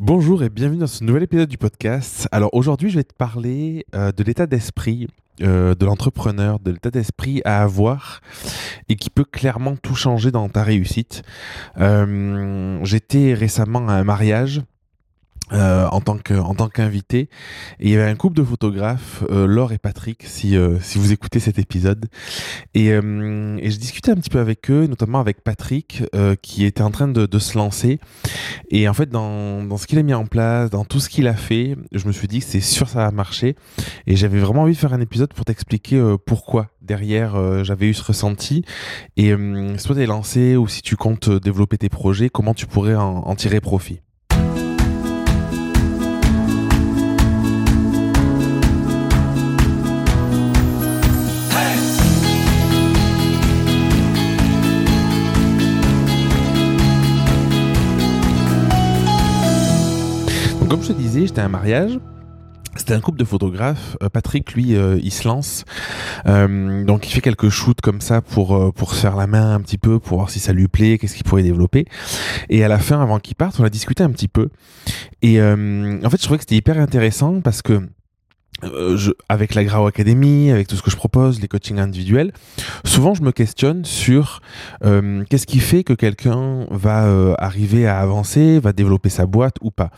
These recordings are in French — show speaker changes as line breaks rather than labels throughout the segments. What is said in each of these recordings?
Bonjour et bienvenue dans ce nouvel épisode du podcast. Alors aujourd'hui, je vais te parler euh, de l'état d'esprit euh, de l'entrepreneur, de l'état d'esprit à avoir et qui peut clairement tout changer dans ta réussite. Euh, J'étais récemment à un mariage euh, en tant que en tant qu'invité. Et il y avait un couple de photographes euh, Laure et Patrick si euh, si vous écoutez cet épisode. Et, euh, et je discutais un petit peu avec eux notamment avec Patrick euh, qui était en train de, de, se lancer. Et en fait dans, dans ce qu'il a mis en place dans tout ce qu'il a fait je me suis dit c'est sûr ça va marcher et j'avais vraiment envie de faire un épisode pour t'expliquer euh, pourquoi derrière j'avais eu ce ressenti. Et soit t'es lancé ou si tu comptes développer tes projets comment tu pourrais en, en tirer profit comme je te disais, j'étais à un mariage. C'était un couple de photographes. Euh, Patrick, lui, euh, il se lance. Euh, donc, il fait quelques shoots comme ça pour, pour se faire la main un petit peu, pour voir si ça lui plaît, qu'est-ce qu'il pourrait développer. Et à la fin, avant qu'il parte, on a discuté un petit peu. Et en fait, je trouvais que c'était hyper intéressant parce que euh, je, avec la Grau Academy, avec tout ce que je propose, les coachings individuels, souvent je me questionne sur euh, qu'est-ce qui fait que quelqu'un va euh, arriver à avancer, va développer sa boîte ou pas?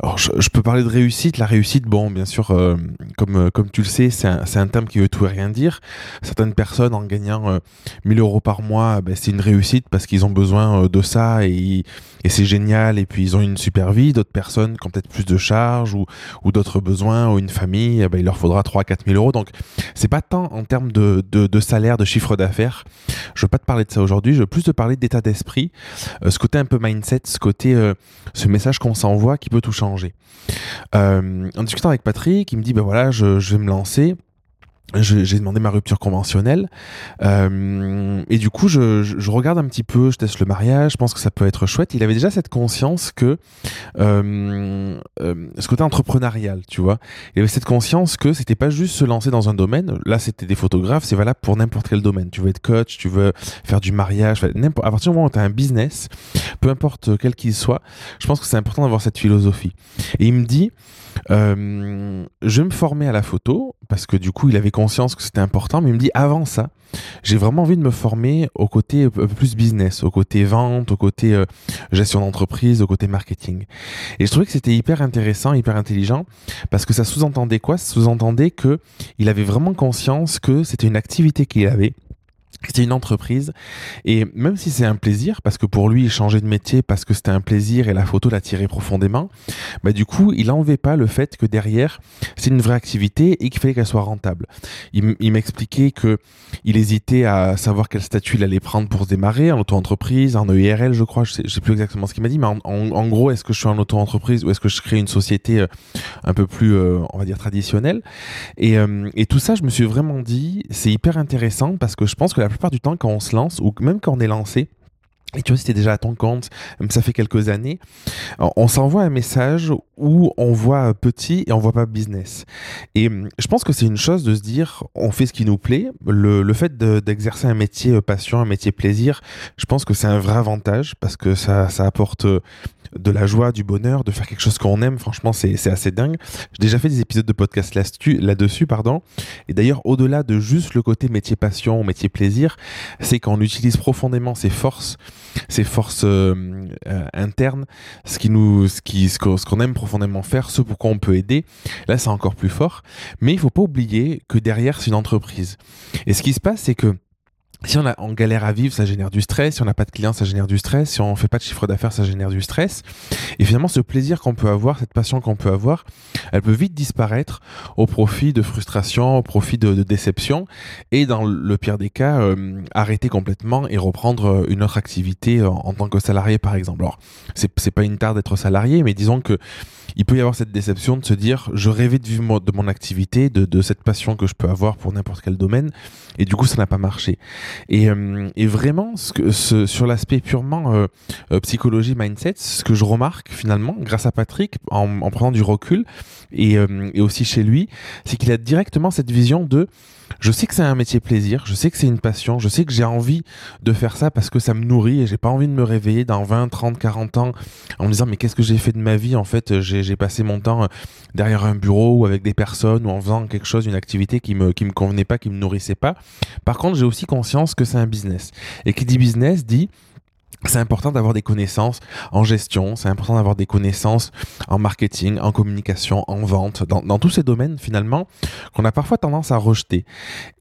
Alors je, je peux parler de réussite. La réussite, bon, bien sûr, euh, comme, euh, comme tu le sais, c'est un, un, terme qui veut tout et rien dire. Certaines personnes en gagnant 1000 euros par mois, ben, c'est une réussite parce qu'ils ont besoin de ça et, et c'est génial et puis ils ont une super vie. D'autres personnes qui ont peut-être plus de charges ou, ou d'autres besoins ou une famille eh ben, il leur faudra 3-4 000 euros. Donc, c'est pas tant en termes de, de, salaire, de chiffre d'affaires. Je veux pas te parler de ça aujourd'hui. Je veux plus te parler d'état d'esprit, euh, ce côté un peu mindset, ce côté, euh, ce message qu'on s'envoie qui peut tout changer. Euh, en discutant avec Patrick, il me dit, ben voilà, je vais me lancer j'ai demandé ma rupture conventionnelle euh, et du coup je, je, je, regarde un petit peu, je teste le mariage, je pense que ça peut être chouette. Il avait déjà cette conscience que euh, euh, ce côté entrepreneurial, tu vois, il avait cette conscience que c'était pas juste se lancer dans un domaine. Là, c'était des photographes, c'est valable pour n'importe quel domaine. Tu veux être coach, tu veux faire du mariage, à partir du moment où tu as un business, peu importe quel qu'il soit, je pense que c'est important d'avoir cette philosophie. Et il me dit euh, je me former à la photo parce que du coup, il avait conscience que c'était important, mais il me dit avant ça, j'ai vraiment envie de me former au côté peu plus business, au côté vente, au côté euh, gestion d'entreprise, au côté marketing. Et je trouvais que c'était hyper intéressant, hyper intelligent parce que ça sous-entendait quoi? Ça sous-entendait que il avait vraiment conscience que c'était une activité qu'il avait c'était une entreprise. Et même si c'est un plaisir parce que pour lui il changeait de métier parce que c'était un plaisir et la photo l'attirait profondément bah du coup il enlevait pas le fait que derrière c'est une vraie activité et qu'il fallait qu'elle soit rentable. Il, m'expliquait que il hésitait à savoir quel statut il allait prendre pour se démarrer en auto-entreprise en EIRL je crois je sais, sais plus exactement ce qu'il m'a dit mais en gros est-ce que je suis en auto-entreprise ou est-ce que je crée une société euh, un peu plus euh, on va dire traditionnelle? Et, euh, et tout ça je me suis vraiment dit c'est hyper intéressant parce que je pense que la plupart du temps, quand on se lance, ou même quand on est lancé, et tu vois, t'es déjà à ton compte, ça fait quelques années, on s'envoie un message où on voit petit et on voit pas business. Et je pense que c'est une chose de se dire, on fait ce qui nous plaît. Le, le fait d'exercer de, un métier passion, un métier plaisir, je pense que c'est un vrai avantage parce que ça, ça apporte de la joie, du bonheur, de faire quelque chose qu'on aime. Franchement, c'est assez dingue. J'ai déjà fait des épisodes de podcast là-dessus, pardon. Et d'ailleurs, au-delà de juste le côté métier passion, métier plaisir, c'est qu'on utilise profondément ses forces, ses forces euh, euh, internes, ce qui nous, ce qui, ce qu'on aime profondément faire, ce pourquoi on peut aider. Là, c'est encore plus fort. Mais il faut pas oublier que derrière, c'est une entreprise. Et ce qui se passe, c'est que si on, a, on galère à vivre, ça génère du stress. Si on n'a pas de clients, ça génère du stress. Si on fait pas de chiffre d'affaires, ça génère du stress. Et finalement, ce plaisir qu'on peut avoir, cette passion qu'on peut avoir, elle peut vite disparaître au profit de frustration, au profit de, déception. Et dans le pire des cas, euh, arrêter complètement et reprendre euh, une autre activité en, en tant que salarié, par exemple. Alors, c'est pas une tare d'être salarié, mais disons que il peut y avoir cette déception de se dire je rêvais de vivre de mon activité, de, de cette passion que je peux avoir pour n'importe quel domaine, et du coup ça n'a pas marché. Et, euh, et vraiment, ce que, ce, sur l'aspect purement euh, euh, psychologie, mindset, ce que je remarque finalement, grâce à Patrick, en, en prenant du recul, et, euh, et aussi chez lui, c'est qu'il a directement cette vision de je sais que c'est un métier plaisir, je sais que c'est une passion, je sais que j'ai envie de faire ça parce que ça me nourrit et j'ai pas envie de me réveiller dans 20, 30, 40 ans en me disant mais qu'est-ce que j'ai fait de ma vie En fait, j'ai passé mon temps euh, derrière un bureau ou avec des personnes ou en faisant quelque chose, une activité qui me, qui me convenait pas, qui me nourrissait pas. Par contre, j'ai aussi conscience que c'est un business. Et qui dit business dit c'est important d'avoir des connaissances en gestion, c'est important d'avoir des connaissances en marketing, en communication, en vente, dans, dans tous ces domaines finalement qu'on a parfois tendance à rejeter.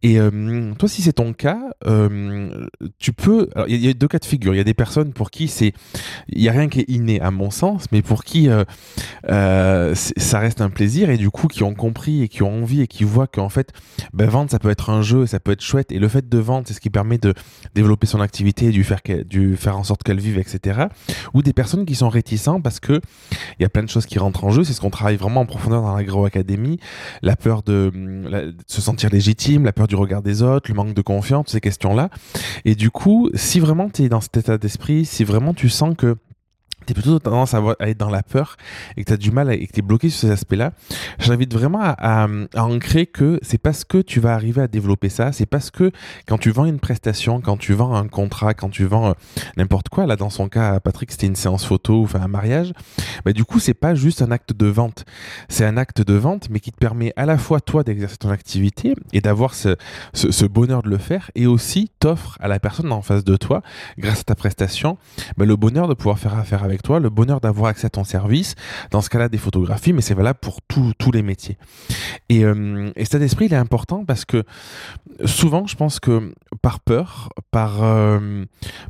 Et euh, toi, si c'est ton cas, euh, tu peux. Il y, a deux cas de figure. Il y a des personnes pour qui c'est, il y a rien qui est inné à mon sens, mais pour qui euh, ça reste un plaisir et du coup qui ont compris et qui ont envie et qui voient qu'en fait, ben, vendre ça peut être un jeu, ça peut être chouette et le fait de vendre c'est ce qui permet de développer son activité, du faire, du faire en sorte qu'elle vive, etc. Ou des personnes qui sont réticents parce que il y a plein de choses qui rentrent en jeu. C'est ce qu'on travaille vraiment en profondeur dans l'agro-académie. La peur de, de, se sentir légitime, la peur du regard des autres, le manque de confiance, ces questions-là. Et du coup, si vraiment tu es dans cet état d'esprit, si vraiment tu sens que tu plutôt tendance à, être dans la peur et que tu as du mal et que tu es bloqué sur ces aspects-là, j'invite vraiment à, ancrer que c'est parce que tu vas arriver à développer ça, c'est parce que quand tu vends une prestation, quand tu vends un contrat, quand tu vends euh, n'importe quoi, là dans son cas, Patrick, c'était une séance photo, enfin un mariage, bah, du coup, c'est pas juste un acte de vente, c'est un acte de vente, mais qui te permet à la fois toi d'exercer ton activité et d'avoir ce, ce, bonheur de le faire et aussi t'offre à la personne en face de toi, grâce à ta prestation, bah, le bonheur de pouvoir faire affaire avec toi, le bonheur d'avoir accès à ton service, dans ce cas-là des photographies, mais c'est valable pour tous les métiers. Et, euh, et cet état d'esprit, il est important parce que souvent, je pense que par peur, par, euh,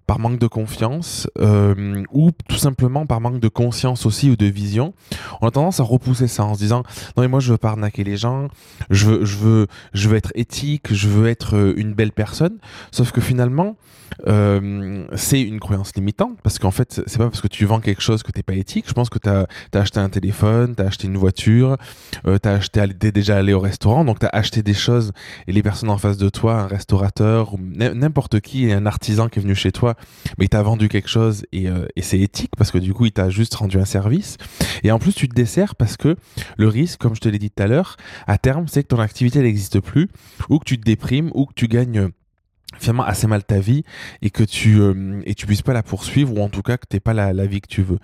par manque de confiance, euh, ou tout simplement par manque de conscience aussi ou de vision, on a tendance à repousser ça en se disant non mais moi je veux pas arnaquer les gens, je veux, je veux, je veux être éthique, je veux être une belle personne, sauf que finalement euh, c'est une croyance limitante parce qu'en fait, c'est pas parce que tu vends quelque chose que t'es pas éthique. Je pense que tu as, acheté un téléphone, tu as acheté une voiture, euh, tu acheté, t'es déjà allé au restaurant, donc tu as acheté des choses et les personnes en face de toi, un restaurateur ou n'importe qui, un artisan qui est venu chez toi, mais il t'a vendu quelque chose et, euh, et c'est éthique parce que du coup, il t'a juste rendu un service. Et en plus, tu te desserres parce que le risque, comme je te l'ai dit tout à l'heure, à terme, c'est que ton activité n'existe plus ou que tu te déprimes ou que tu gagnes finalement assez mal ta vie et que tu euh, et tu puisses pas la poursuivre ou en tout cas que t'aies pas la, la, vie que tu veux.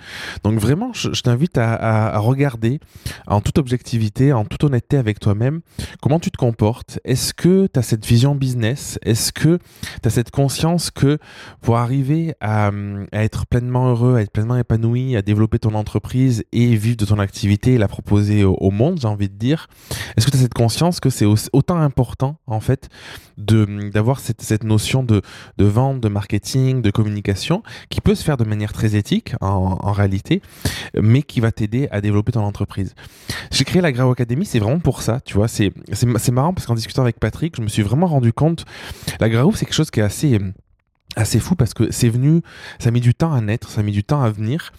Donc vraiment, je, t'invite à, regarder en toute objectivité, en toute honnêteté avec toi-même, comment tu te comportes. Est-ce que tu as cette vision business? Est-ce que tu as cette conscience que pour arriver à, à, être pleinement heureux, à être pleinement épanoui, à développer ton entreprise et vivre de ton activité et la proposer au, monde, j'ai envie de dire, est-ce que tu as cette conscience que c'est autant important en fait de d'avoir cette notion de, de vente, de marketing, de communication, qui peut se faire de manière très éthique en, réalité, mais qui va t'aider à développer ton entreprise. J'ai créé la Grau Academy, c'est vraiment pour ça, tu vois. C'est marrant parce qu'en discutant avec Patrick, je me suis vraiment rendu compte, la Grau, c'est quelque chose qui est assez assez fou parce que c'est venu, ça a mis du temps à naître, ça a mis du temps à venir.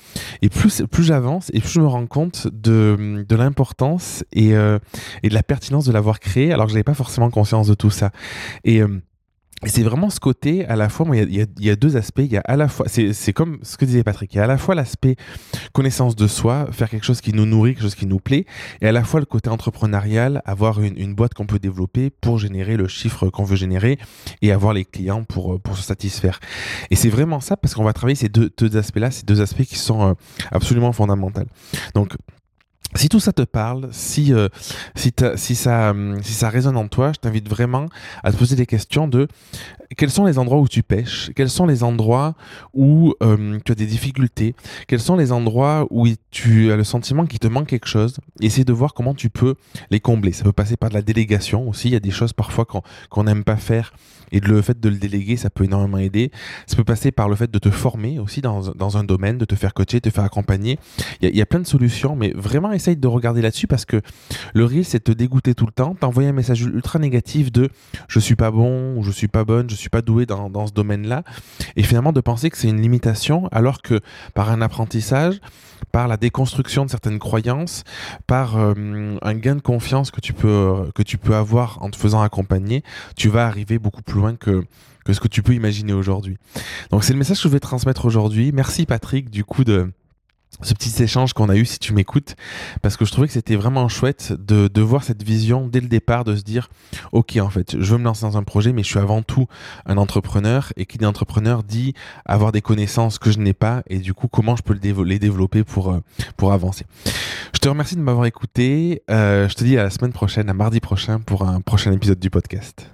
Et plus, plus j'avance et plus je me rends compte de, de l'importance et, euh, et de la pertinence de l'avoir créé alors que je n'avais pas forcément conscience de tout ça. Et euh, c'est vraiment ce côté, à la fois, il y, a deux aspects. Il y a à la fois, c'est comme ce que disait Patrick, il y a à la fois l'aspect connaissance de soi, faire quelque chose qui nous nourrit, quelque chose qui nous plaît, et à la fois le côté entrepreneurial, avoir une, une boîte qu'on peut développer pour générer le chiffre qu'on veut générer et avoir les clients pour, pour se satisfaire. Et c'est vraiment ça parce qu'on va travailler ces deux, deux aspects-là, ces deux aspects qui sont euh, absolument fondamentaux. Donc, si tout ça te parle, si, euh, si, ça, si ça résonne en toi, je t'invite vraiment à te poser des questions de quels sont les endroits où tu pêches, quels sont les endroits où euh, tu as des difficultés, quels sont les endroits où tu as le sentiment qu'il te manque quelque chose, essayer de voir comment tu peux les combler. Ça peut passer par de la délégation aussi, il y a des choses parfois qu'on n'aime pas faire et le fait de le déléguer, ça peut énormément aider. Ça peut passer par le fait de te former aussi dans, dans un domaine, de te faire coacher, de te faire accompagner. Il y, a, plein de solutions, mais vraiment essaye de regarder là-dessus parce que le risque, c'est de te dégoûter tout le temps, t'envoyer un message ultra négatif de je suis pas bon ou je suis pas bonne, je suis pas doué dans, dans ce domaine-là, et finalement de penser que c'est une limitation alors que par un apprentissage, par la déconstruction de certaines croyances, par euh, un gain de confiance que tu peux que tu peux avoir en te faisant accompagner, tu vas arriver beaucoup plus loin que ce que tu peux imaginer aujourd'hui. Donc c'est le message que je vais transmettre aujourd'hui. Merci Patrick du coup de ce petit échange qu'on a eu si tu m'écoutes parce que je trouvais que c'était vraiment chouette de, de voir cette vision dès le départ de se dire ok en fait je veux me lancer dans un projet mais je suis avant tout un entrepreneur et qui dit entrepreneur dit avoir des connaissances que je n'ai pas et du coup comment je peux les développer pour, euh, pour avancer je te remercie de m'avoir écouté euh, je te dis à la semaine prochaine à mardi prochain pour un prochain épisode du podcast